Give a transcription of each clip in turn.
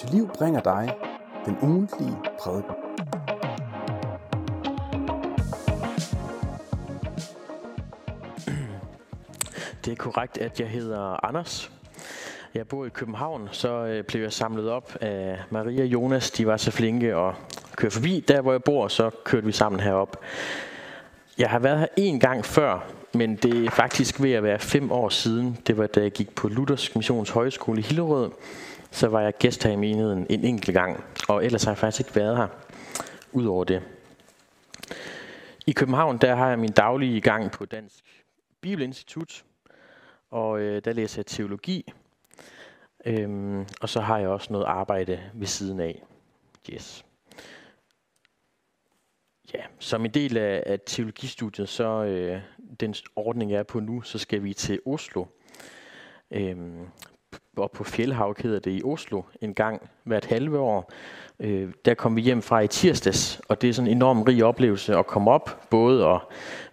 til liv bringer dig den ugentlige prædiken. Det er korrekt, at jeg hedder Anders. Jeg bor i København, så øh, blev jeg samlet op af Maria og Jonas. De var så flinke at køre forbi der, hvor jeg bor, så kørte vi sammen herop. Jeg har været her en gang før, men det er faktisk ved at være fem år siden. Det var da jeg gik på Luthers Missions Højskole i Hillerød. Så var jeg gæst her i menigheden en enkelt gang, og ellers har jeg faktisk ikke været her, udover det. I København der har jeg min daglige gang på Dansk Bibelinstitut, og øh, der læser jeg teologi. Øhm, og så har jeg også noget arbejde ved siden af. Yes. Ja, som en del af, af teologistudiet, så øh, den ordning jeg er på nu, så skal vi til Oslo. Øhm, og på Fjellhav hedder det i Oslo en gang hvert halve år. Øh, der kom vi hjem fra i tirsdags, og det er sådan en enorm rig oplevelse at komme op, både at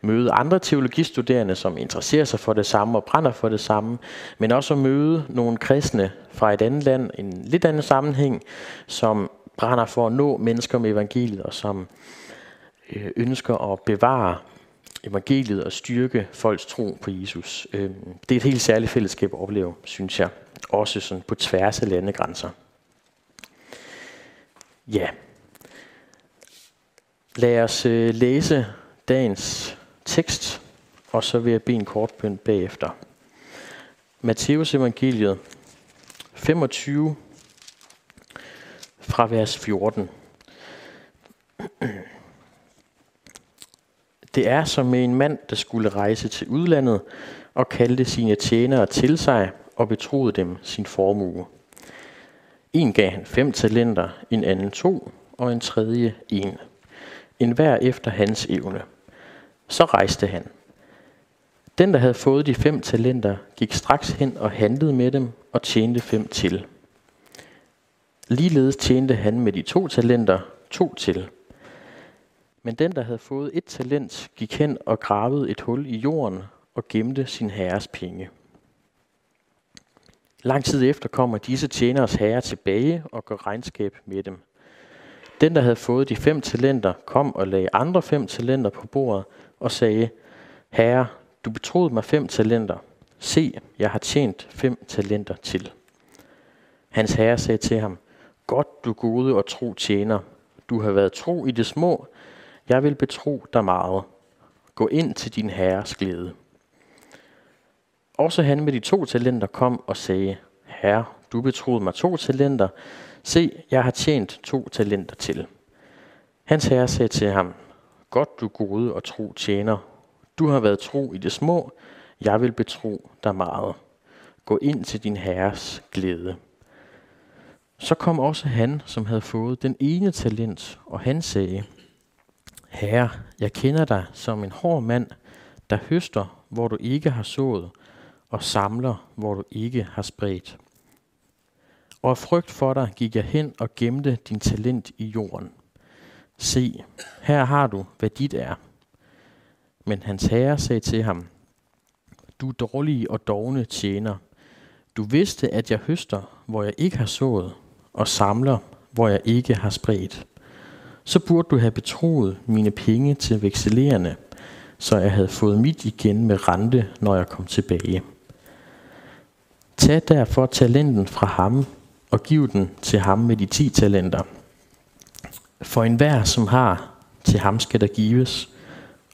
møde andre teologistuderende, som interesserer sig for det samme og brænder for det samme, men også at møde nogle kristne fra et andet land, en lidt anden sammenhæng, som brænder for at nå mennesker med evangeliet, og som øh, ønsker at bevare evangeliet og styrke folks tro på Jesus. Øh, det er et helt særligt fællesskab at opleve, synes jeg. Også sådan på tværs af landegrænser. Ja. Lad os øh, læse dagens tekst, og så vil jeg bede en kort bøn bagefter. Matteus evangeliet 25 fra vers 14. Det er som med en mand, der skulle rejse til udlandet og kaldte sine tjenere til sig og betroede dem sin formue. En gav han fem talenter, en anden to, og en tredje en. En hver efter hans evne. Så rejste han. Den, der havde fået de fem talenter, gik straks hen og handlede med dem og tjente fem til. Ligeledes tjente han med de to talenter to til. Men den, der havde fået et talent, gik hen og gravede et hul i jorden og gemte sin herres penge. Lang tid efter kommer disse tjeneres herre tilbage og gør regnskab med dem. Den, der havde fået de fem talenter, kom og lagde andre fem talenter på bordet og sagde, Herre, du betroede mig fem talenter. Se, jeg har tjent fem talenter til. Hans herre sagde til ham, Godt du gode og tro tjener. Du har været tro i det små. Jeg vil betro dig meget. Gå ind til din herres glæde. Også han med de to talenter kom og sagde, Herre, du betroede mig to talenter. Se, jeg har tjent to talenter til. Hans herre sagde til ham, Godt du gode og tro tjener. Du har været tro i det små. Jeg vil betro dig meget. Gå ind til din herres glæde. Så kom også han, som havde fået den ene talent, og han sagde, Herre, jeg kender dig som en hård mand, der høster, hvor du ikke har sået, og samler, hvor du ikke har spredt. Og af frygt for dig gik jeg hen og gemte din talent i jorden. Se, her har du, hvad dit er. Men hans herre sagde til ham, Du dårlige og dogne tjener, du vidste, at jeg høster, hvor jeg ikke har sået, og samler, hvor jeg ikke har spredt. Så burde du have betroet mine penge til vekselerende, så jeg havde fået mit igen med rente, når jeg kom tilbage. Tag derfor talenten fra ham og giv den til ham med de ti talenter. For enhver, som har, til ham skal der gives,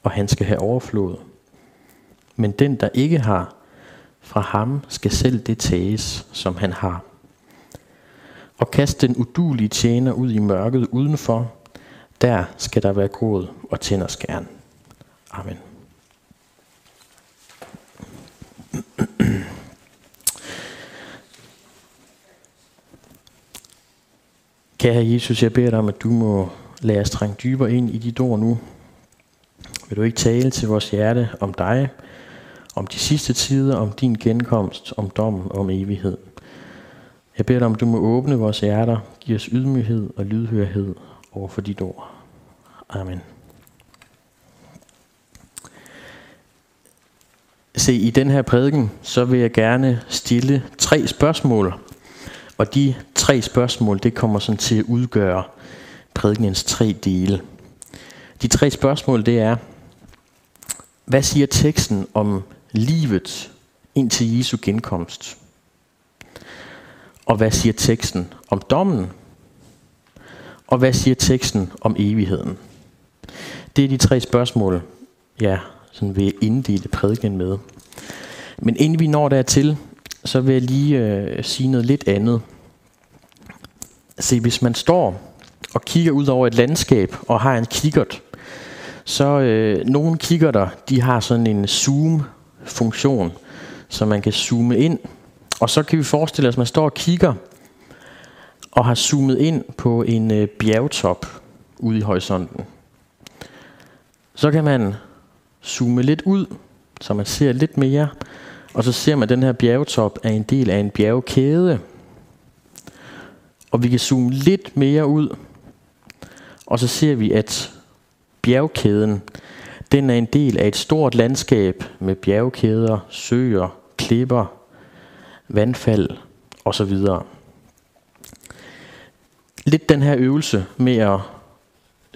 og han skal have overflod. Men den, der ikke har, fra ham skal selv det tages, som han har. Og kast den udulige tjener ud i mørket udenfor, der skal der være gråd og tænderskærn. Amen. Kære Jesus, jeg beder dig om, at du må lade os trænge dybere ind i dit ord nu. Vil du ikke tale til vores hjerte om dig, om de sidste tider, om din genkomst, om dom om evighed. Jeg beder dig om, at du må åbne vores hjerter, give os ydmyghed og lydhørhed over for dit ord. Amen. Se, i den her prædiken, så vil jeg gerne stille tre spørgsmål Og de tre spørgsmål, det kommer sådan til at udgøre prædikens tre dele. De tre spørgsmål, det er, hvad siger teksten om livet indtil Jesu genkomst? Og hvad siger teksten om dommen? Og hvad siger teksten om evigheden? Det er de tre spørgsmål, jeg sådan vil inddele prædiken med. Men inden vi når dertil, så vil jeg lige øh, sige noget lidt andet. Se, hvis man står og kigger ud over et landskab og har en kikkert, så øh, nogle kikkerter, de har sådan en zoom-funktion, så man kan zoome ind. Og så kan vi forestille os, at man står og kigger og har zoomet ind på en øh, bjergtop ude i horisonten. Så kan man zoome lidt ud, så man ser lidt mere, og så ser man, at den her bjergtop er en del af en bjergkæde. Og vi kan zoome lidt mere ud, og så ser vi, at bjergkæden, den er en del af et stort landskab med bjergkæder, søer, klipper, vandfald osv. Lidt den her øvelse med at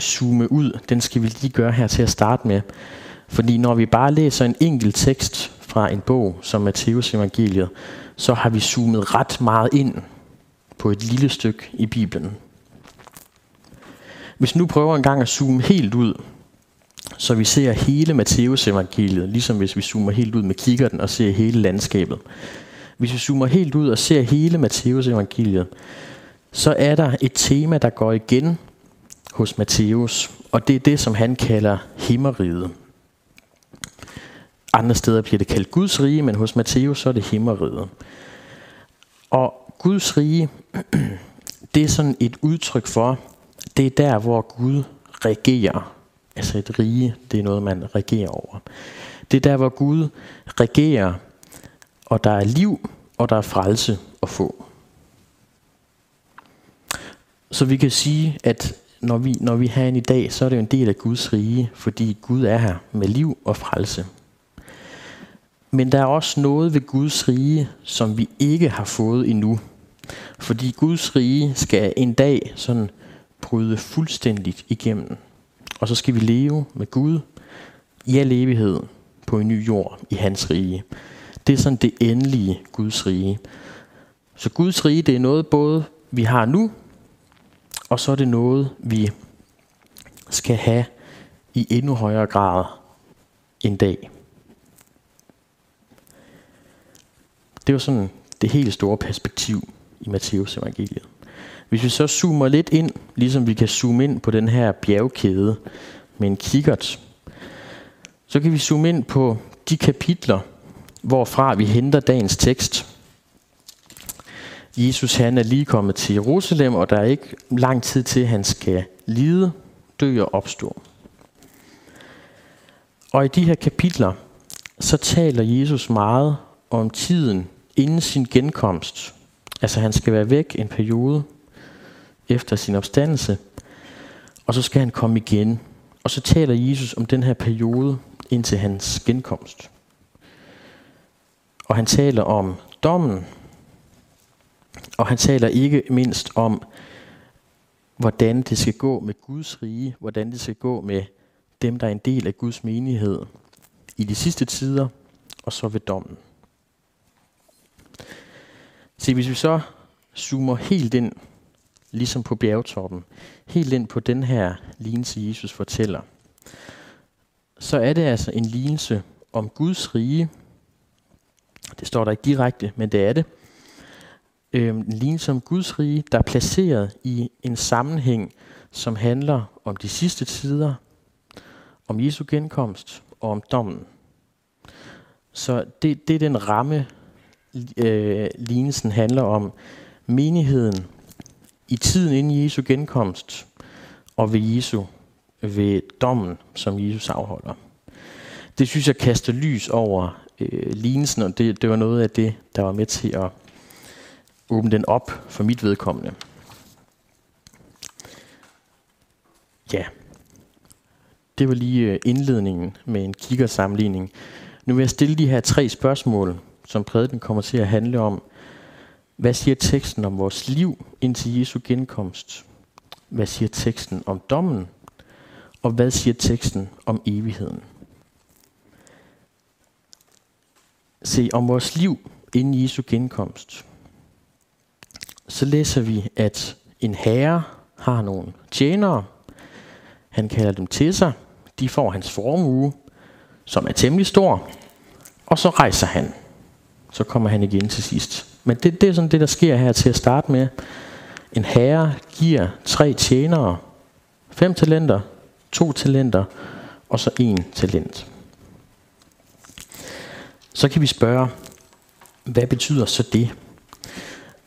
zoome ud, den skal vi lige gøre her til at starte med. Fordi når vi bare læser en enkelt tekst fra en bog som Matteus evangeliet, så har vi zoomet ret meget ind på et lille stykke i Bibelen. Hvis nu prøver en gang at zoome helt ud, så vi ser hele Matteus evangeliet, ligesom hvis vi zoomer helt ud med kikkerten og ser hele landskabet. Hvis vi zoomer helt ud og ser hele Matteus evangeliet, så er der et tema, der går igen hos Matthæus, og det er det, som han kalder himmeriget. Andre steder bliver det kaldt Guds rige, men hos Matthæus så er det himmeriget. Og Guds rige, det er sådan et udtryk for, det er der, hvor Gud regerer. Altså et rige, det er noget, man regerer over. Det er der, hvor Gud regerer, og der er liv, og der er frelse at få. Så vi kan sige, at når vi, når vi har en i dag, så er det jo en del af Guds rige, fordi Gud er her med liv og frelse. Men der er også noget ved Guds rige, som vi ikke har fået endnu. Fordi Guds rige skal en dag sådan bryde fuldstændigt igennem. Og så skal vi leve med Gud i al evighed på en ny jord i hans rige. Det er sådan det endelige Guds rige. Så Guds rige, det er noget både vi har nu, og så er det noget, vi skal have i endnu højere grad en dag. Det er sådan det helt store perspektiv i Matteus evangeliet. Hvis vi så zoomer lidt ind, ligesom vi kan zoome ind på den her bjergkæde med en kikkert, så kan vi zoome ind på de kapitler, hvorfra vi henter dagens tekst. Jesus han er lige kommet til Jerusalem, og der er ikke lang tid til, at han skal lide, dø og opstå. Og i de her kapitler, så taler Jesus meget om tiden inden sin genkomst. Altså han skal være væk en periode efter sin opstandelse, og så skal han komme igen. Og så taler Jesus om den her periode indtil hans genkomst. Og han taler om dommen, og han taler ikke mindst om, hvordan det skal gå med Guds rige, hvordan det skal gå med dem, der er en del af Guds menighed i de sidste tider, og så ved dommen. Se, hvis vi så zoomer helt ind, ligesom på bjergtoppen, helt ind på den her lignelse, Jesus fortæller, så er det altså en lignelse om Guds rige. Det står der ikke direkte, men det er det øh, en lignelse om Guds rige, der er placeret i en sammenhæng, som handler om de sidste tider, om Jesu genkomst og om dommen. Så det, det er den ramme, øh, lignelsen handler om menigheden i tiden inden Jesu genkomst og ved Jesu ved dommen, som Jesus afholder. Det synes jeg kaster lys over øh, lignelsen, og det, det var noget af det, der var med til at åbne den op for mit vedkommende. Ja, det var lige øh, indledningen med en kikkersammenligning. Nu vil jeg stille de her tre spørgsmål, som prædiken kommer til at handle om. Hvad siger teksten om vores liv indtil Jesu genkomst? Hvad siger teksten om dommen? Og hvad siger teksten om evigheden? Se, om vores liv inden Jesu genkomst. Så læser vi, at en herre har nogle tjenere. Han kalder dem til sig. De får hans formue, som er temmelig stor. Og så rejser han. Så kommer han igen til sidst. Men det, det er sådan det, der sker her til at starte med. En herre giver tre tjenere, fem talenter, to talenter og så en talent. Så kan vi spørge, hvad betyder så det?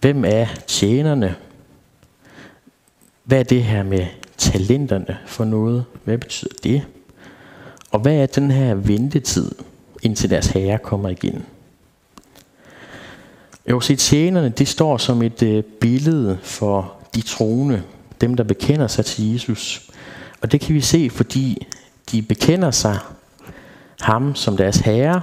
Hvem er tjenerne? Hvad er det her med talenterne for noget? Hvad betyder det? Og hvad er den her ventetid, indtil deres herre kommer igen? Jo, se, tjenerne, det står som et øh, billede for de troende, dem der bekender sig til Jesus. Og det kan vi se, fordi de bekender sig ham som deres herre,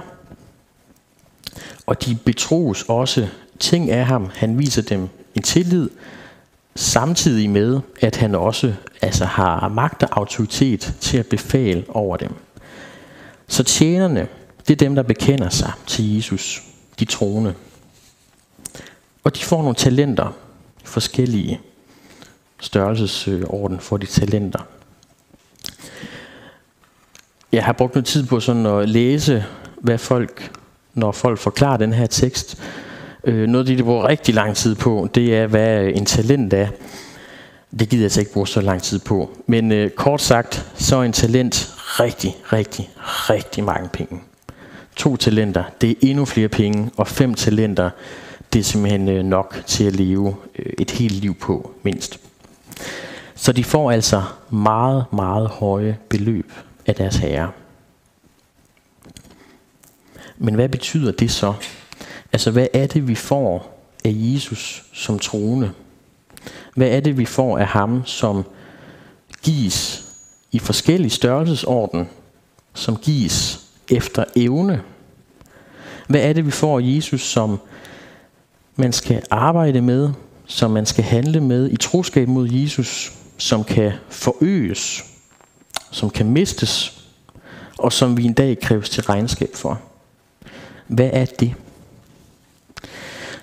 og de betros også ting af ham. Han viser dem en tillid, samtidig med, at han også altså, har magt og autoritet til at befale over dem. Så tjenerne, det er dem, der bekender sig til Jesus, de troende. Og de får nogle talenter, forskellige størrelsesorden for de talenter. Jeg har brugt noget tid på sådan at læse, hvad folk, når folk forklarer den her tekst. Øh, noget, det de bruger rigtig lang tid på, det er, hvad øh, en talent er. Det gider jeg altså ikke bruge så lang tid på. Men øh, kort sagt, så er en talent rigtig, rigtig, rigtig mange penge. To talenter, det er endnu flere penge, og fem talenter, det er simpelthen øh, nok til at leve øh, et helt liv på, mindst. Så de får altså meget, meget høje beløb af deres herre. Men hvad betyder det så? Altså, hvad er det, vi får af Jesus som troende? Hvad er det, vi får af ham, som gives i forskellige størrelsesorden, som gives efter evne? Hvad er det, vi får af Jesus, som man skal arbejde med, som man skal handle med i troskab mod Jesus, som kan forøges, som kan mistes, og som vi en dag kræves til regnskab for. Hvad er det?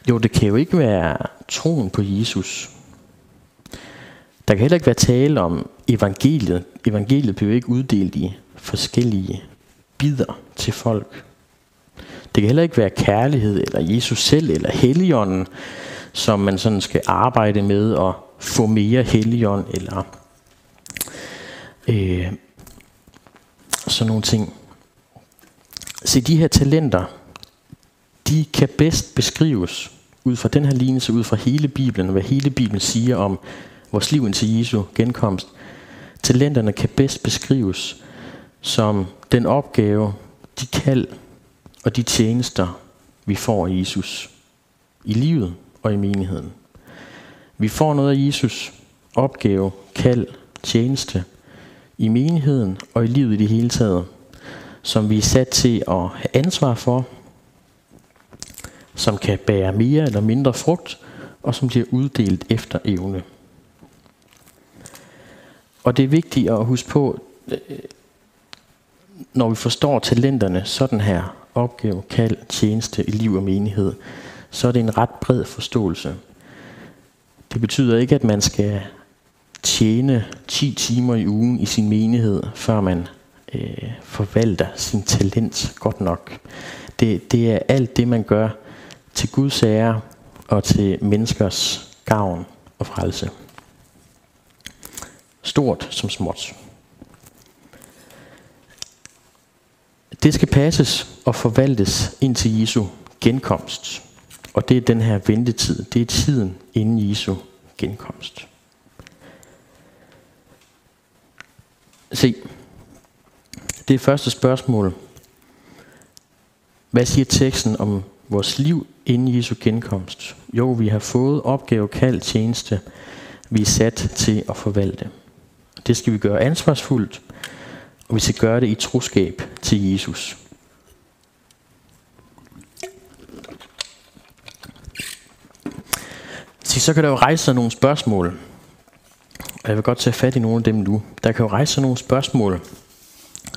Jo, det kan jo ikke være troen på Jesus. Der kan heller ikke være tale om evangeliet. Evangeliet bliver ikke uddelt i forskellige bidder til folk. Det kan heller ikke være kærlighed, eller Jesus selv, eller Helligånden, som man sådan skal arbejde med og få mere Helligånd, eller øh, sådan nogle ting. Se, de her talenter, de kan bedst beskrives ud fra den her lignelse, ud fra hele Bibelen, hvad hele Bibelen siger om vores liv indtil Jesu genkomst. Talenterne kan bedst beskrives som den opgave, de kald og de tjenester, vi får af Jesus i livet og i menigheden. Vi får noget af Jesus opgave, kald, tjeneste i menigheden og i livet i det hele taget, som vi er sat til at have ansvar for, som kan bære mere eller mindre frugt, og som bliver uddelt efter evne. Og det er vigtigt at huske på, øh, når vi forstår talenterne sådan her, opgave, kald, tjeneste i liv og menighed, så er det en ret bred forståelse. Det betyder ikke, at man skal tjene 10 timer i ugen i sin menighed, før man øh, forvalter sin talent godt nok. Det, det er alt det, man gør til Guds ære og til menneskers gavn og frelse. Stort som småt. Det skal passes og forvaltes indtil Jesu genkomst. Og det er den her ventetid. Det er tiden inden Jesu genkomst. Se, det er første spørgsmål. Hvad siger teksten om vores liv inden Jesu genkomst? Jo, vi har fået opgave, kald, tjeneste. Vi er sat til at forvalte. Det skal vi gøre ansvarsfuldt, og vi skal gøre det i troskab til Jesus. så kan der jo rejse sig nogle spørgsmål. Og jeg vil godt tage fat i nogle af dem nu. Der kan jo rejse sig nogle spørgsmål.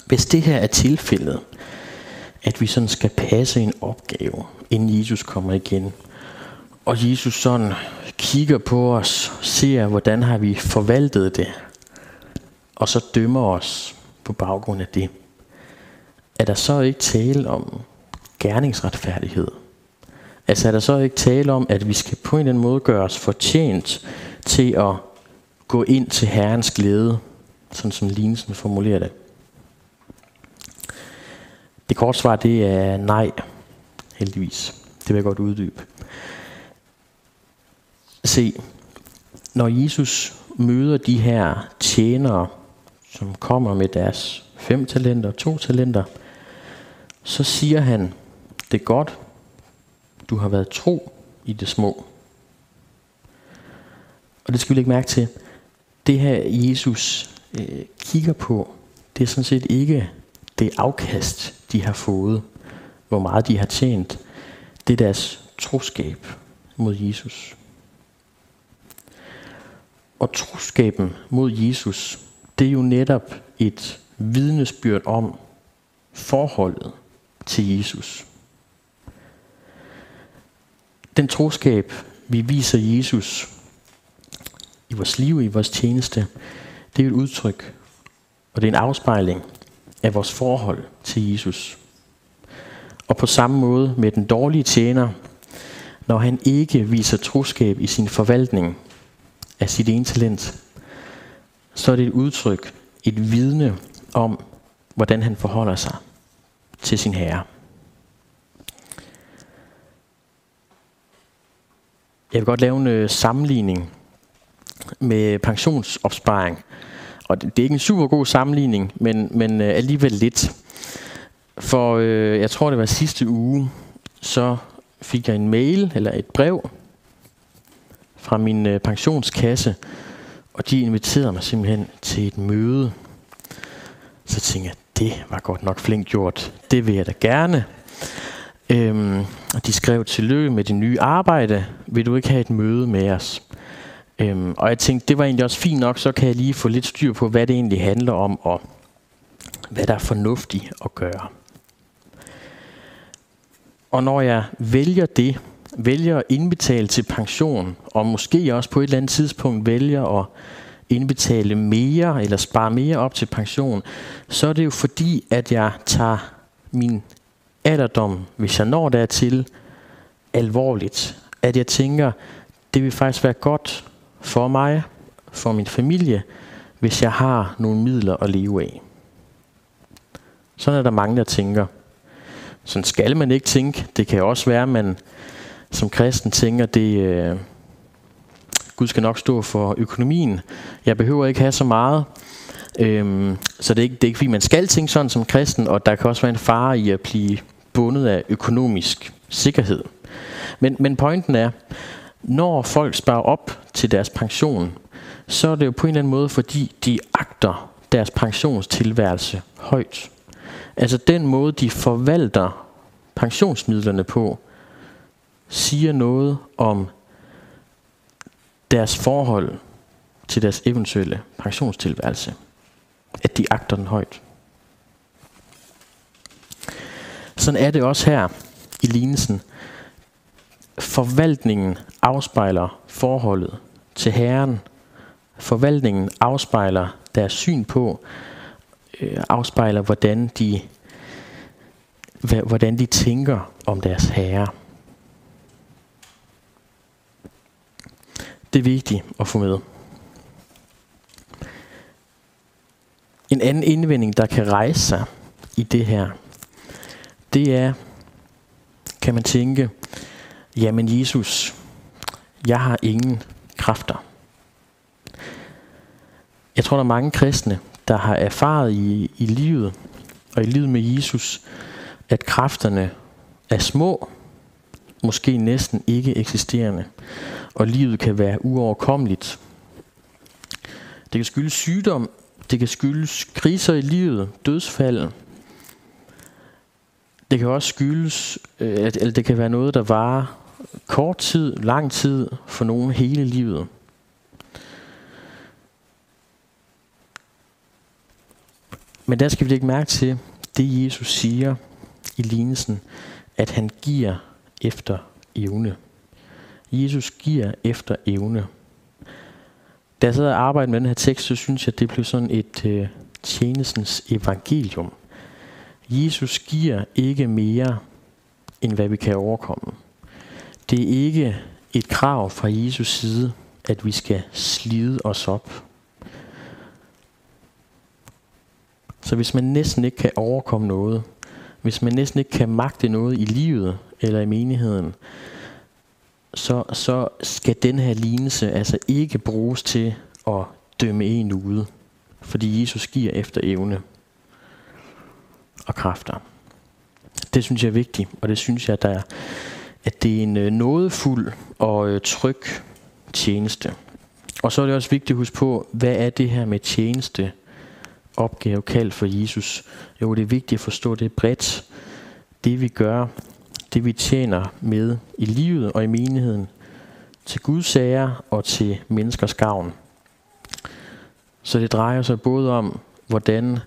Hvis det her er tilfældet, at vi sådan skal passe en opgave, inden Jesus kommer igen, og Jesus sådan kigger på os, ser, hvordan har vi forvaltet det, og så dømmer os på baggrund af det, er der så ikke tale om gerningsretfærdighed? Altså er der så ikke tale om, at vi skal på en eller anden måde gøre os fortjent til at gå ind til Herrens glæde, sådan som Linsen formulerer det? Det korte svar det er nej, heldigvis. Det vil jeg godt uddybe. Se, når Jesus møder de her tjenere, som kommer med deres fem talenter, to talenter, så siger han, det er godt, du har været tro i det små. Og det skal vi lægge mærke til. Det her Jesus øh, kigger på, det er sådan set ikke det afkast, de har fået, hvor meget de har tjent. Det er deres troskab mod Jesus. Og troskaben mod Jesus, det er jo netop et vidnesbyrd om forholdet til Jesus. Den troskab, vi viser Jesus i vores liv, i vores tjeneste, det er et udtryk, og det er en afspejling af vores forhold til Jesus. Og på samme måde med den dårlige tjener, når han ikke viser troskab i sin forvaltning af sit ene talent, så er det et udtryk, et vidne om, hvordan han forholder sig til sin herre. Jeg vil godt lave en øh, sammenligning med pensionsopsparing. Og det, det er ikke en super god sammenligning, men, men øh, alligevel lidt. For øh, jeg tror det var sidste uge, så fik jeg en mail eller et brev fra min øh, pensionskasse, og de inviterede mig simpelthen til et møde. Så tænkte jeg, det var godt nok flink gjort. Det vil jeg da gerne. Øhm, og de skrev tillykke med det nye arbejde. Vil du ikke have et møde med os? Øhm, og jeg tænkte, det var egentlig også fint nok, så kan jeg lige få lidt styr på, hvad det egentlig handler om, og hvad der er fornuftigt at gøre. Og når jeg vælger det, vælger at indbetale til pension, og måske også på et eller andet tidspunkt vælger at indbetale mere eller spare mere op til pension, så er det jo fordi, at jeg tager min alderdom, hvis jeg når dertil, alvorligt. At jeg tænker, det vil faktisk være godt for mig, for min familie, hvis jeg har nogle midler at leve af. Sådan er der mange, der tænker. Sådan skal man ikke tænke. Det kan også være, at man som kristen tænker, det øh, Gud skal nok stå for økonomien. Jeg behøver ikke have så meget. Øhm, så det er, ikke, det er ikke fordi, man skal tænke sådan som kristen, og der kan også være en fare i at blive bundet af økonomisk sikkerhed. Men, men pointen er, når folk sparer op til deres pension, så er det jo på en eller anden måde, fordi de agter deres pensionstilværelse højt. Altså den måde, de forvalter pensionsmidlerne på, siger noget om deres forhold til deres eventuelle pensionstilværelse. At de agter den højt. Sådan er det også her i lignelsen. Forvaltningen afspejler forholdet til Herren. Forvaltningen afspejler deres syn på, øh, afspejler hvordan de, hvordan de tænker om deres herre. Det er vigtigt at få med. En anden indvending, der kan rejse sig i det her, det er, kan man tænke, jamen Jesus, jeg har ingen kræfter. Jeg tror, der er mange kristne, der har erfaret i, i livet, og i livet med Jesus, at kræfterne er små, måske næsten ikke eksisterende, og livet kan være uoverkommeligt. Det kan skyldes sygdom, det kan skyldes kriser i livet, dødsfald. Det kan også skyldes, øh, at eller det kan være noget, der varer kort tid, lang tid, for nogen hele livet. Men der skal vi lægge mærke til det, Jesus siger i lignelsen, at han giver efter evne. Jesus giver efter evne. Da jeg sad og arbejdede med den her tekst, så synes jeg, at det blev sådan et øh, tjenestens evangelium. Jesus giver ikke mere, end hvad vi kan overkomme. Det er ikke et krav fra Jesus side, at vi skal slide os op. Så hvis man næsten ikke kan overkomme noget, hvis man næsten ikke kan magte noget i livet eller i menigheden, så, så skal den her lignelse altså ikke bruges til at dømme en ude. Fordi Jesus giver efter evne og kræfter. Det synes jeg er vigtigt, og det synes jeg, der er, at det er en øh, nådefuld og øh, tryg tjeneste. Og så er det også vigtigt at huske på, hvad er det her med tjeneste opgave kaldt for Jesus? Jo, det er vigtigt at forstå det bredt. Det vi gør, det vi tjener med i livet og i menigheden, til Guds sager og til menneskers gavn. Så det drejer sig både om, hvordan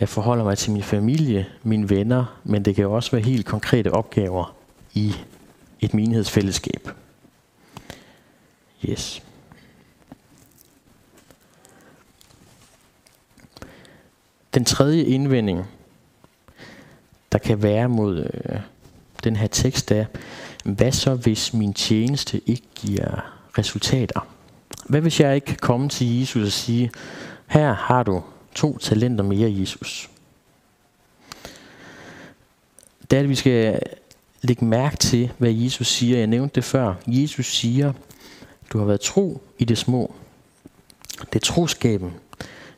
jeg forholder mig til min familie, mine venner, men det kan også være helt konkrete opgaver i et menighedsfællesskab. Yes. Den tredje indvending, der kan være mod øh, den her tekst, er, hvad så hvis min tjeneste ikke giver resultater? Hvad hvis jeg ikke kan komme til Jesus og sige, her har du to talenter mere, Jesus? Det er, at vi skal lægge mærke til, hvad Jesus siger. Jeg nævnte det før. Jesus siger, du har været tro i det små. Det er troskaben,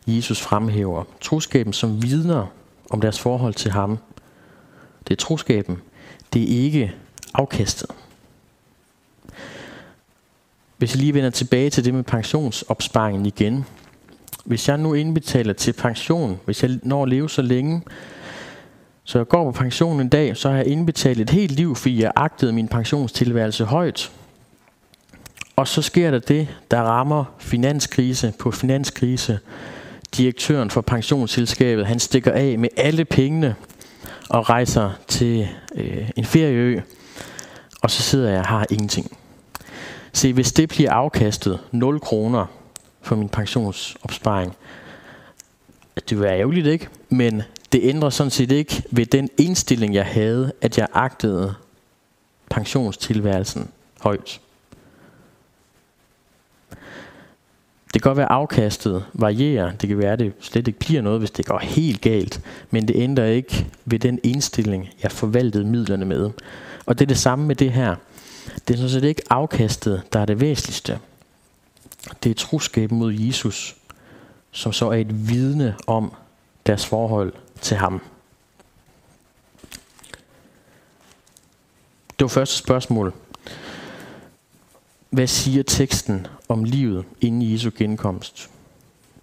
Jesus fremhæver. Troskaben, som vidner om deres forhold til ham. Det er troskaben. Det er ikke afkastet. Hvis jeg lige vender tilbage til det med pensionsopsparingen igen. Hvis jeg nu indbetaler til pension, hvis jeg når at leve så længe, så jeg går på pension en dag, så har jeg indbetalt et helt liv, fordi jeg agtede min pensionstilværelse højt. Og så sker der det, der rammer finanskrise på finanskrise. Direktøren for pensionsselskabet, han stikker af med alle pengene og rejser til øh, en ferieø. Og så sidder jeg og har ingenting. Se, hvis det bliver afkastet 0 kroner for min pensionsopsparing, det vil være ærgerligt, ikke? Men det ændrer sådan set ikke ved den indstilling, jeg havde, at jeg agtede pensionstilværelsen højt. Det kan godt være, at afkastet varierer. Det kan være, at det slet ikke bliver noget, hvis det går helt galt. Men det ændrer ikke ved den indstilling, jeg forvaltede midlerne med. Og det er det samme med det her. Det er sådan set ikke afkastet, der er det væsentligste. Det er troskaben mod Jesus, som så er et vidne om deres forhold til ham. Det var første spørgsmål. Hvad siger teksten om livet inden Jesu genkomst?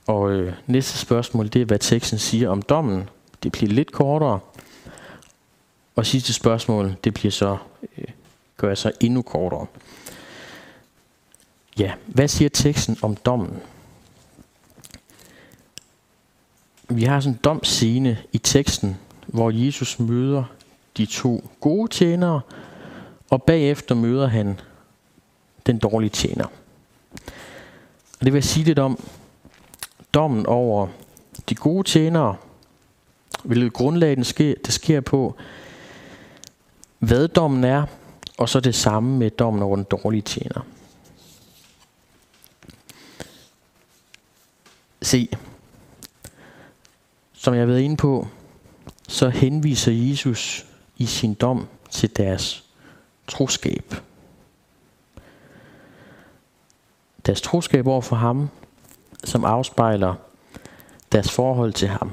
Og øh, næste spørgsmål, det er, hvad teksten siger om dommen. Det bliver lidt kortere. Og sidste spørgsmål, det bliver så, øh, gør jeg så endnu kortere. Ja, hvad siger teksten om dommen? Vi har sådan en domscene i teksten, hvor Jesus møder de to gode tjenere, og bagefter møder han den dårlige tjener. Og det vil jeg sige lidt om dommen over de gode tjenere, hvilket grundlag den sker, det sker på, hvad dommen er, og så det samme med dommen over den dårlige tjener. Se, som jeg har været inde på, så henviser Jesus i sin dom til deres troskab. Deres troskab over for ham, som afspejler deres forhold til ham.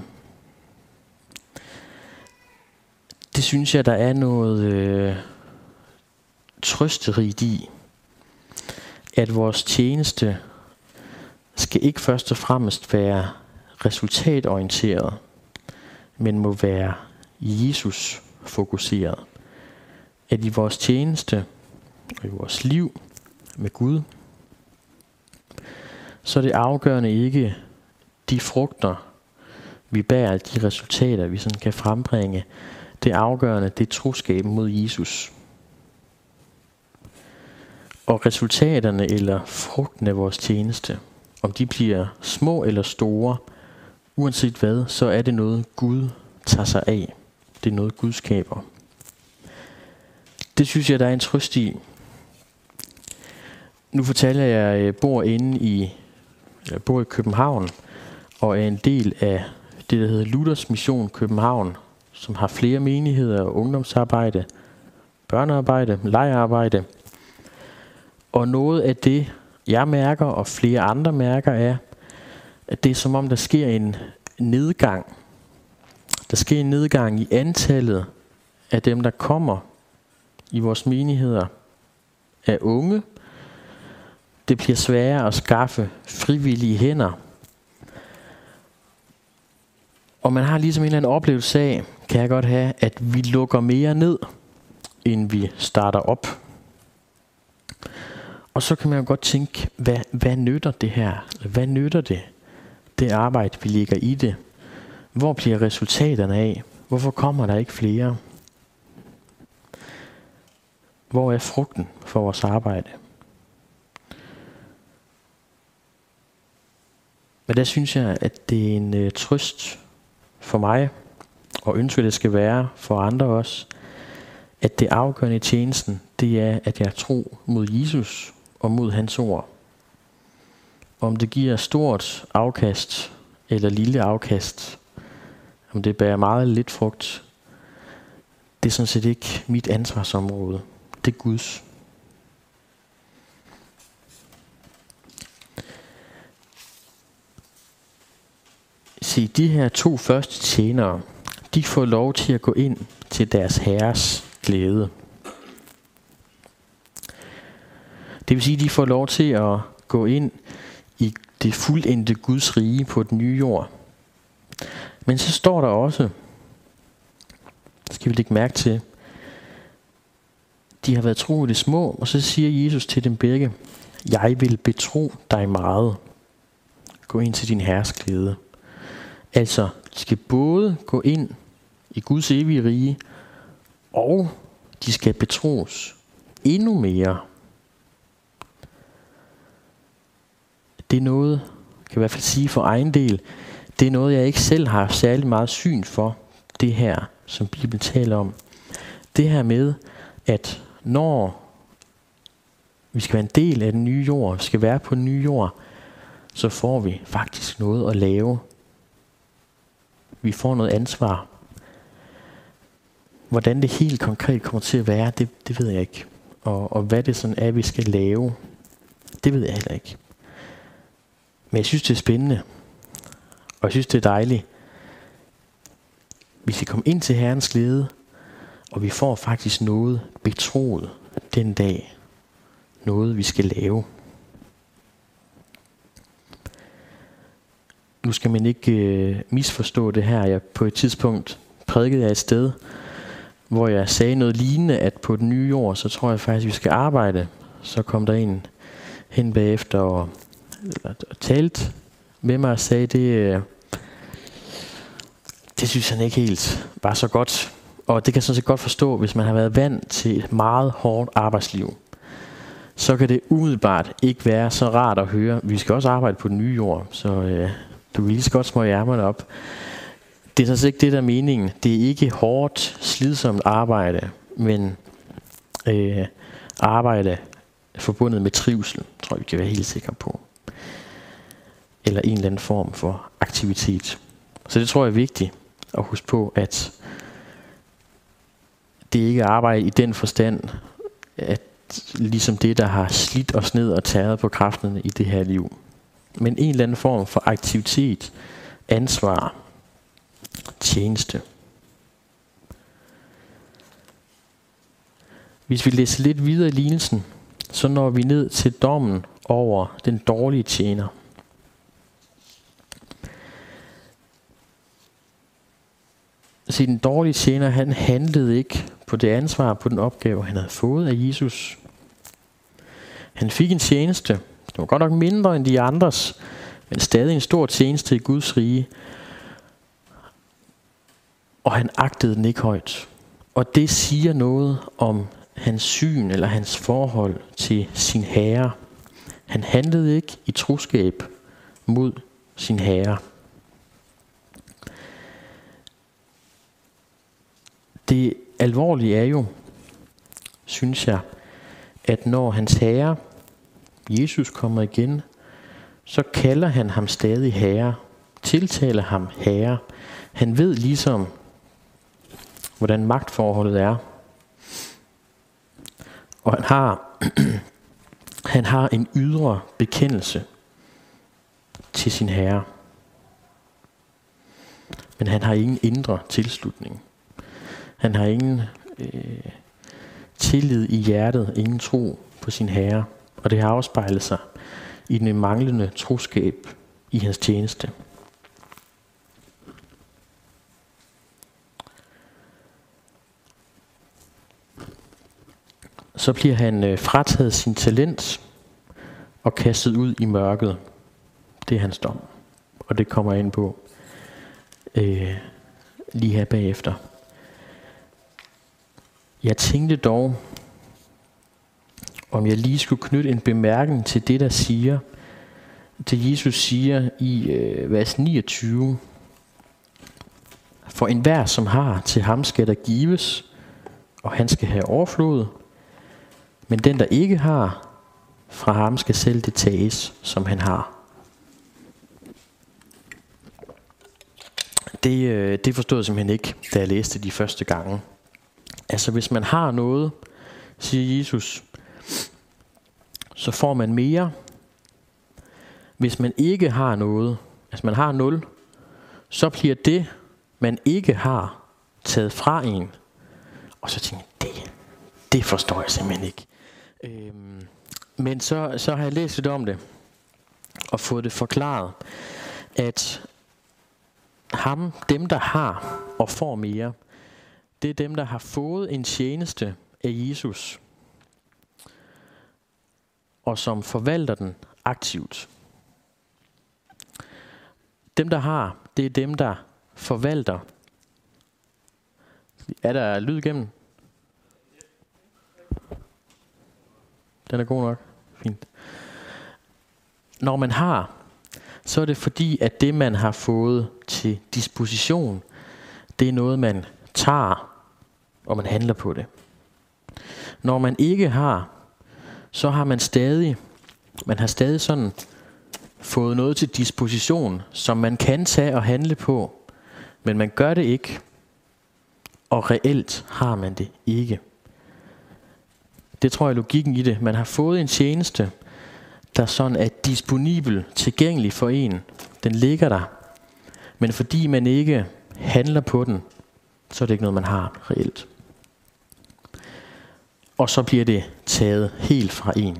Det synes jeg, der er noget øh, trøsterigt i, at vores tjeneste skal ikke først og fremmest være resultatorienteret, men må være Jesus fokuseret. At i vores tjeneste, og i vores liv med Gud, så er det afgørende ikke de frugter, vi bærer, de resultater, vi sådan kan frembringe. Det afgørende, det er troskaben mod Jesus. Og resultaterne eller frugten af vores tjeneste, om de bliver små eller store, uanset hvad, så er det noget Gud tager sig af. Det er noget Gud skaber. Det synes jeg, der er en trøst i. Nu fortæller jeg, at jeg bor inde i, Øh, bor i København, og er en del af det, der hedder Luthers Mission København, som har flere menigheder, ungdomsarbejde, børnearbejde, lejearbejde. Og noget af det, jeg mærker, og flere andre mærker, er, at det er som om, der sker en nedgang. Der sker en nedgang i antallet af dem, der kommer i vores menigheder af unge. Det bliver sværere at skaffe frivillige hænder. Og man har ligesom en eller anden oplevelse af, kan jeg godt have, at vi lukker mere ned, end vi starter op. Og så kan man jo godt tænke, hvad, hvad nytter det her? Hvad nytter det? Det arbejde, vi ligger i det. Hvor bliver resultaterne af? Hvorfor kommer der ikke flere? Hvor er frugten for vores arbejde? Men der synes jeg, at det er en øh, trøst for mig, og ønsker det skal være for andre også, at det afgørende i tjenesten, det er, at jeg tror mod Jesus og mod hans ord. Om det giver stort afkast eller lille afkast, om det bærer meget eller lidt frugt, det er sådan set ikke mit ansvarsområde. Det er Guds. Se, de her to første tjenere, de får lov til at gå ind til deres herres glæde. Det vil sige, at de får lov til at gå ind i det fuldendte Guds rige på den nye jord. Men så står der også, skal vi lægge mærke til, de har været tro i det små, og så siger Jesus til dem begge, jeg vil betro dig meget. Gå ind til din herres glæde. Altså, de skal både gå ind i Guds evige rige, og de skal betros endnu mere. Det er noget, kan jeg i hvert fald sige for egen del, det er noget, jeg ikke selv har særlig meget syn for, det her, som Bibelen taler om. Det her med, at når vi skal være en del af den nye jord, vi skal være på den nye jord, så får vi faktisk noget at lave. Vi får noget ansvar. Hvordan det helt konkret kommer til at være, det, det ved jeg ikke. Og, og hvad det sådan er, vi skal lave, det ved jeg heller ikke. Men jeg synes, det er spændende. Og jeg synes, det er dejligt. Vi skal komme ind til Herrens glæde, og vi får faktisk noget betroet den dag. Noget, vi skal lave. Nu skal man ikke øh, misforstå det her. Jeg på et tidspunkt prædikede jeg et sted, hvor jeg sagde noget lignende, at på den nye jord, så tror jeg faktisk, at vi skal arbejde. Så kom der en hen bagefter og, eller, og talte med mig og sagde, det, øh, det synes han ikke helt var så godt. Og det kan jeg sådan set godt forstå, hvis man har været vant til et meget hårdt arbejdsliv. Så kan det umiddelbart ikke være så rart at høre. Vi skal også arbejde på den nye jord, så øh, du vil lige så godt små ærmerne op. Det er så ikke det, der er meningen. Det er ikke hårdt, slidsomt arbejde, men øh, arbejde forbundet med trivsel, tror jeg, vi kan være helt sikre på. Eller en eller anden form for aktivitet. Så det tror jeg er vigtigt at huske på, at det ikke er arbejde i den forstand, at ligesom det, der har slidt os ned og taget på kræfterne i det her liv. Men en eller anden form for aktivitet, ansvar, tjeneste. Hvis vi læser lidt videre i lignelsen, så når vi ned til dommen over den dårlige tjener. Se, den dårlige tjener, han handlede ikke på det ansvar, på den opgave, han havde fået af Jesus. Han fik en tjeneste. Det var godt nok mindre end de andres, men stadig en stor tjeneste i Guds rige. Og han agtede den ikke højt. Og det siger noget om hans syn eller hans forhold til sin herre. Han handlede ikke i troskab mod sin herre. Det alvorlige er jo, synes jeg, at når hans herre, Jesus, kommer igen, så kalder han ham stadig herre, tiltaler ham herre. Han ved ligesom, hvordan magtforholdet er. Og han har, han har en ydre bekendelse til sin herre. Men han har ingen indre tilslutning. Han har ingen øh, tillid i hjertet, ingen tro på sin herre. Og det har afspejlet sig i den manglende troskab i hans tjeneste. Så bliver han øh, frataget sin talent og kastet ud i mørket. Det er hans dom. Og det kommer jeg ind på øh, lige her bagefter. Jeg tænkte dog, om jeg lige skulle knytte en bemærkning til det, der siger, til Jesus siger i øh, vers 29. For enhver, som har, til ham skal der gives, og han skal have overflod. Men den, der ikke har, fra ham skal selv det tages, som han har. Det, øh, det forstod jeg simpelthen ikke, da jeg læste de første gange. Altså hvis man har noget, siger Jesus, så får man mere. Hvis man ikke har noget, altså man har 0, så bliver det, man ikke har, taget fra en. Og så tænker jeg, det, det forstår jeg simpelthen ikke. Øhm, men så, så har jeg læst lidt om det, og fået det forklaret, at ham, dem der har og får mere, det er dem, der har fået en tjeneste af Jesus, og som forvalter den aktivt. Dem, der har, det er dem, der forvalter. Er der lyd igennem? Den er god nok. Fint. Når man har, så er det fordi, at det, man har fået til disposition, det er noget, man tager, og man handler på det. Når man ikke har, så har man stadig, man har stadig sådan fået noget til disposition, som man kan tage og handle på, men man gør det ikke, og reelt har man det ikke. Det tror jeg er logikken i det. Man har fået en tjeneste, der sådan er disponibel, tilgængelig for en. Den ligger der. Men fordi man ikke handler på den, så er det ikke noget, man har reelt. Og så bliver det taget helt fra en,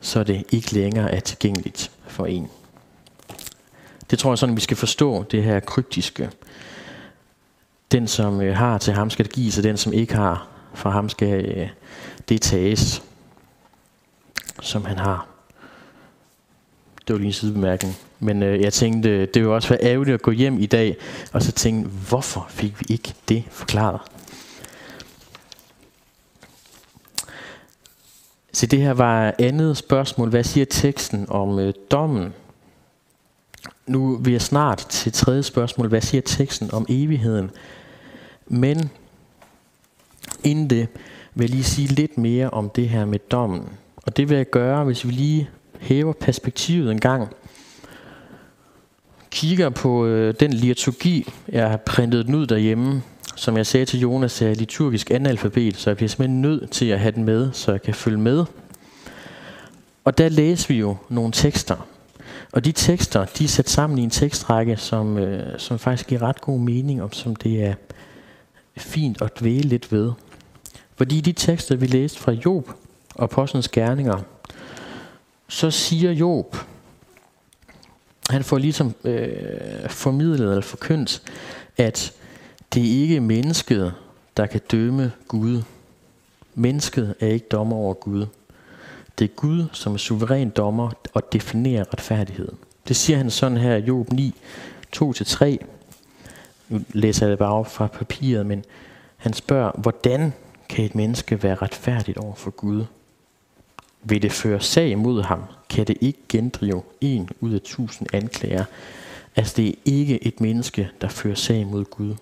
så det ikke længere er tilgængeligt for en. Det tror jeg sådan, vi skal forstå, det her kryptiske. Den, som øh, har til ham, skal det gives, og den, som ikke har, fra ham skal øh, det tages, som han har. Det var lige en sidebemærkning. Men øh, jeg tænkte, det ville også være ærgerligt at gå hjem i dag, og så tænke, hvorfor fik vi ikke det forklaret? Så det her var andet spørgsmål. Hvad siger teksten om øh, dommen? Nu vi er snart til tredje spørgsmål. Hvad siger teksten om evigheden? Men inden det vil jeg lige sige lidt mere om det her med dommen. Og det vil jeg gøre, hvis vi lige hæver perspektivet en gang. Kigger på øh, den liturgi, jeg har printet den ud derhjemme. Som jeg sagde til Jonas, er jeg liturgisk analfabet, så jeg bliver simpelthen nødt til at have den med, så jeg kan følge med. Og der læser vi jo nogle tekster. Og de tekster, de er sat sammen i en tekstrække, som, øh, som faktisk giver ret god mening, og som det er fint at dvæle lidt ved. Fordi de tekster, vi læste fra Job og Apostlenes Gerninger, så siger Job, han får ligesom øh, formidlet eller forkyndt, at det er ikke mennesket, der kan dømme Gud. Mennesket er ikke dommer over Gud. Det er Gud, som er suveræn dommer og definerer retfærdigheden. Det siger han sådan her i Job 9, 2-3. Nu læser jeg det bare op fra papiret, men han spørger, hvordan kan et menneske være retfærdigt over for Gud? Vil det føre sag mod ham, kan det ikke gendrive en ud af tusind anklager. Altså det er ikke et menneske, der fører sag mod Gud.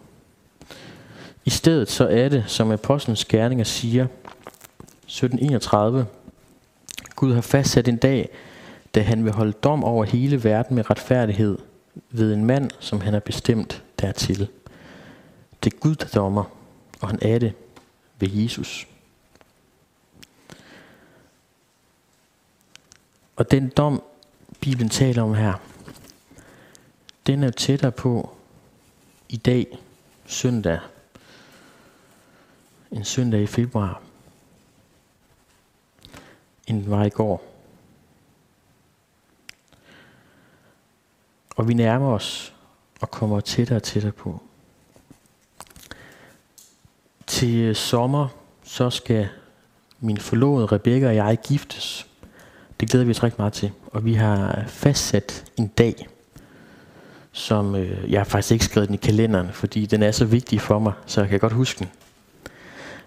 I stedet så er det, som apostlenes gerninger siger, 1731, Gud har fastsat en dag, da han vil holde dom over hele verden med retfærdighed ved en mand, som han har bestemt dertil. Det er Gud, der dommer, og han er det ved Jesus. Og den dom, Bibelen taler om her, den er tættere på i dag, søndag, en søndag i februar, end den var i går. Og vi nærmer os og kommer tættere og tættere på. Til øh, sommer, så skal min forlovede Rebecca og jeg giftes. Det glæder vi os rigtig meget til. Og vi har fastsat en dag, som øh, jeg har faktisk ikke skrevet den i kalenderen, fordi den er så vigtig for mig, så jeg kan godt huske den.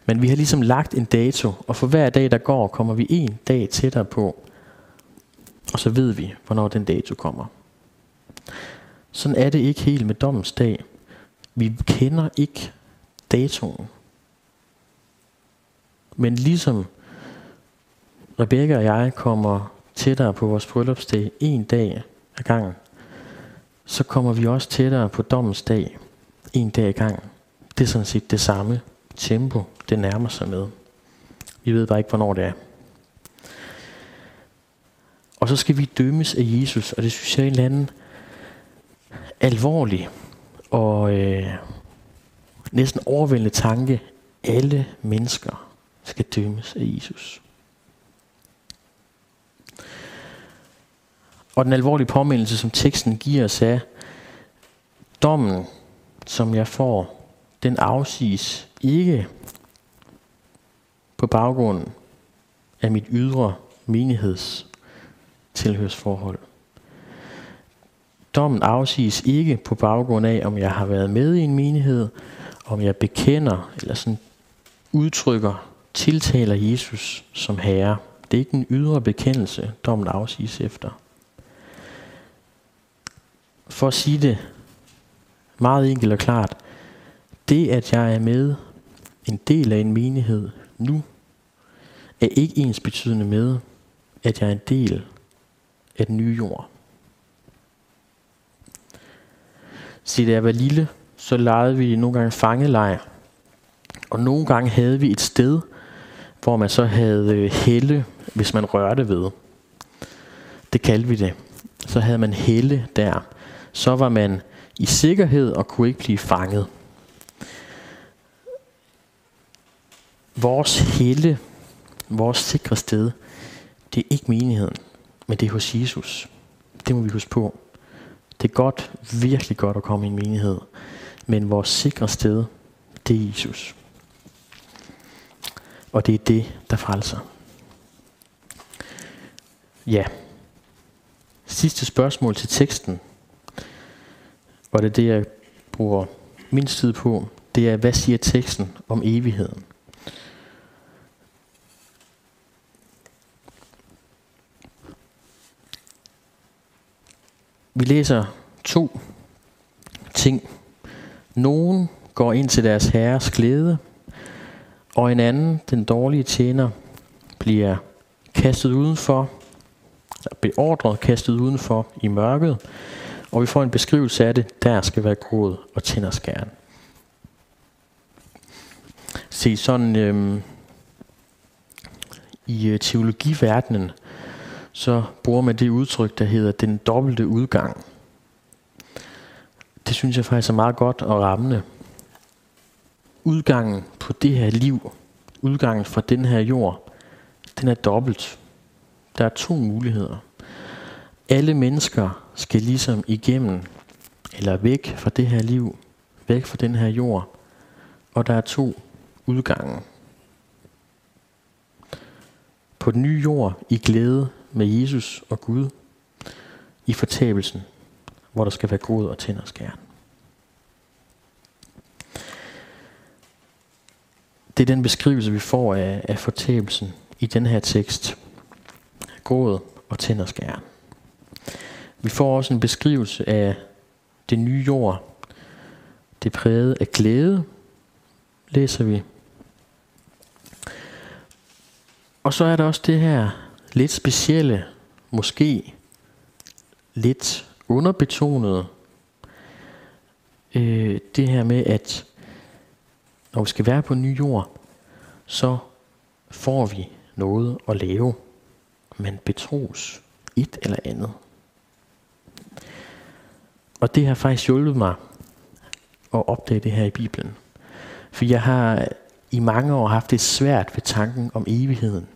Men vi har ligesom lagt en dato, og for hver dag, der går, kommer vi en dag tættere på. Og så ved vi, hvornår den dato kommer. Sådan er det ikke helt med dommens dag. Vi kender ikke datoen. Men ligesom Rebecca og jeg kommer tættere på vores bryllupsdag en dag ad gangen, så kommer vi også tættere på dommens dag en dag ad gangen. Det er sådan set det samme tempo, det nærmer sig med. Vi ved bare ikke, hvornår det er. Og så skal vi dømmes af Jesus, og det synes jeg er en eller anden alvorlig og øh, næsten overvældende tanke. Alle mennesker skal dømmes af Jesus. Og den alvorlige påmindelse, som teksten giver os er, dommen, som jeg får, den afsiges ikke på baggrund af mit ydre menigheds tilhørsforhold. Dommen afsiges ikke på baggrund af, om jeg har været med i en menighed, om jeg bekender eller sådan udtrykker, tiltaler Jesus som herre. Det er ikke en ydre bekendelse, dommen afsiges efter. For at sige det meget enkelt og klart, det at jeg er med en del af en menighed nu, er ikke ens betydende med, at jeg er en del af den nye jord. Se, da jeg var lille, så legede vi nogle gange fangelejr. Og nogle gange havde vi et sted, hvor man så havde øh, helle, hvis man rørte ved. Det kaldte vi det. Så havde man helle der. Så var man i sikkerhed og kunne ikke blive fanget. Vores helle, vores sikre sted, det er ikke menigheden, men det er hos Jesus. Det må vi huske på. Det er godt, virkelig godt at komme i en menighed. Men vores sikre sted, det er Jesus. Og det er det, der frelser. Ja. Sidste spørgsmål til teksten. Og det er det, jeg bruger min tid på. Det er, hvad siger teksten om evigheden? Vi læser to ting. Nogen går ind til deres herres glæde, og en anden, den dårlige tjener, bliver kastet udenfor, beordret kastet udenfor i mørket, og vi får en beskrivelse af det, der skal være gråd og tænderskæren. Se, sådan øhm, i øh, teologiverdenen, så bruger man det udtryk, der hedder den dobbelte udgang. Det synes jeg faktisk er meget godt og rammende. Udgangen på det her liv, udgangen fra den her jord, den er dobbelt. Der er to muligheder. Alle mennesker skal ligesom igennem, eller væk fra det her liv, væk fra den her jord, og der er to udgange. på den nye jord i glæde med Jesus og Gud i fortabelsen, hvor der skal være god og tænder skæren. Det er den beskrivelse, vi får af, af fortabelsen i den her tekst. Gråd og tænder skæren. Vi får også en beskrivelse af det nye jord. Det er præget af glæde, læser vi. Og så er der også det her lidt specielle, måske lidt underbetonede, øh, det her med, at når vi skal være på ny jord, så får vi noget at lave, men betros et eller andet. Og det har faktisk hjulpet mig at opdage det her i Bibelen. For jeg har i mange år haft det svært ved tanken om evigheden.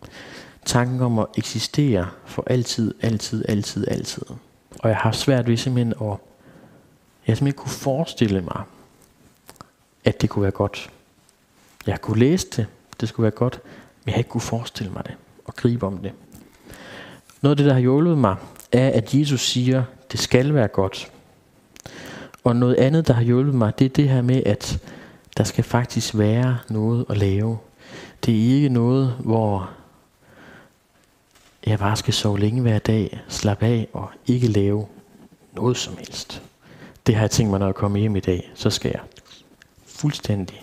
Tanken om at eksistere for altid, altid, altid, altid. Og jeg har svært ved simpelthen at... Jeg simpelthen ikke kunne forestille mig, at det kunne være godt. Jeg kunne læse det, det skulle være godt, men jeg ikke kunne forestille mig det og gribe om det. Noget af det, der har hjulpet mig, er, at Jesus siger, det skal være godt. Og noget andet, der har hjulpet mig, det er det her med, at der skal faktisk være noget at lave. Det er ikke noget, hvor jeg bare skal sove længe hver dag, slappe af og ikke lave noget som helst. Det har jeg tænkt mig, når jeg kommer hjem i dag. Så skal jeg fuldstændig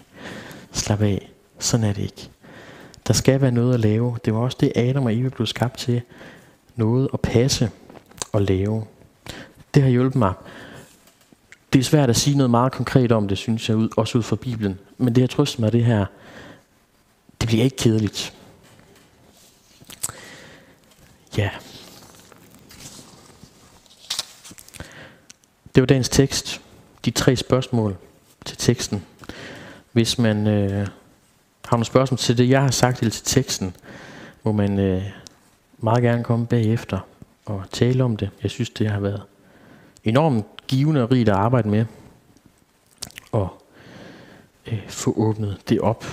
slappe af. Sådan er det ikke. Der skal være noget at lave. Det var også det, Adam og Eva blev skabt til. Noget at passe og lave. Det har hjulpet mig. Det er svært at sige noget meget konkret om det, synes jeg, også ud fra Bibelen. Men det har trøstet mig, det her, det bliver ikke kedeligt. Ja. Det var dagens tekst. De tre spørgsmål til teksten. Hvis man øh, har nogle spørgsmål til det, jeg har sagt, eller til teksten, må man øh, meget gerne komme bagefter og tale om det. Jeg synes, det har været enormt givende og rigt at arbejde med. Og øh, få åbnet det op.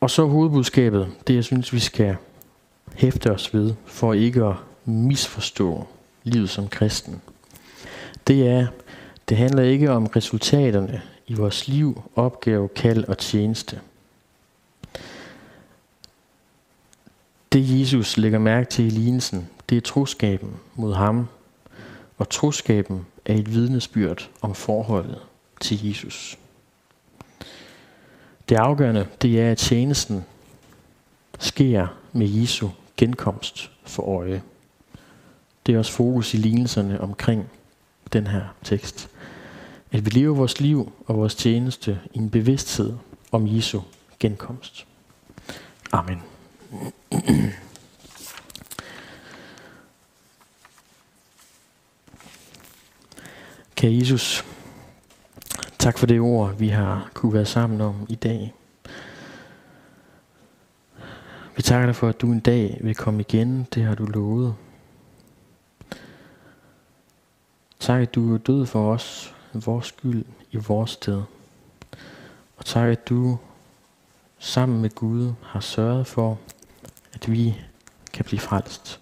Og så hovedbudskabet, det jeg synes, vi skal hæfte os ved, for ikke at misforstå livet som kristen. Det er, det handler ikke om resultaterne i vores liv, opgave, kald og tjeneste. Det Jesus lægger mærke til i lignelsen, det er troskaben mod ham, og troskaben er et vidnesbyrd om forholdet til Jesus. Det afgørende, det er, at tjenesten sker med Jesu genkomst for øje. Det er også fokus i lignelserne omkring den her tekst. At vi lever vores liv og vores tjeneste i en bevidsthed om Jesu genkomst. Amen. Kære Jesus, tak for det ord, vi har kunne være sammen om i dag. Vi takker dig for, at du en dag vil komme igen. Det har du lovet. Tak, at du er død for os, vores skyld, i vores sted. Og tak, at du sammen med Gud har sørget for, at vi kan blive frelst.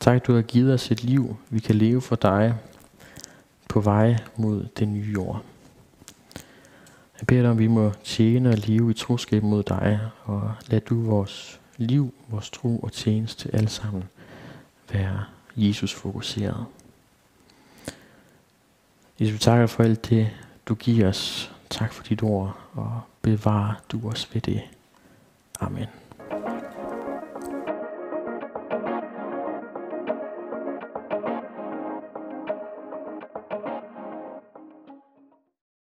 Tak, at du har givet os et liv, vi kan leve for dig på vej mod det nye jord. Jeg beder dig, om vi må tjene og leve i troskab mod dig, og lad du vores liv, vores tro og tjeneste alle sammen være Jesus fokuseret. Jesus, vi takker for alt det, du giver os. Tak for dit ord, og bevar du os ved det. Amen.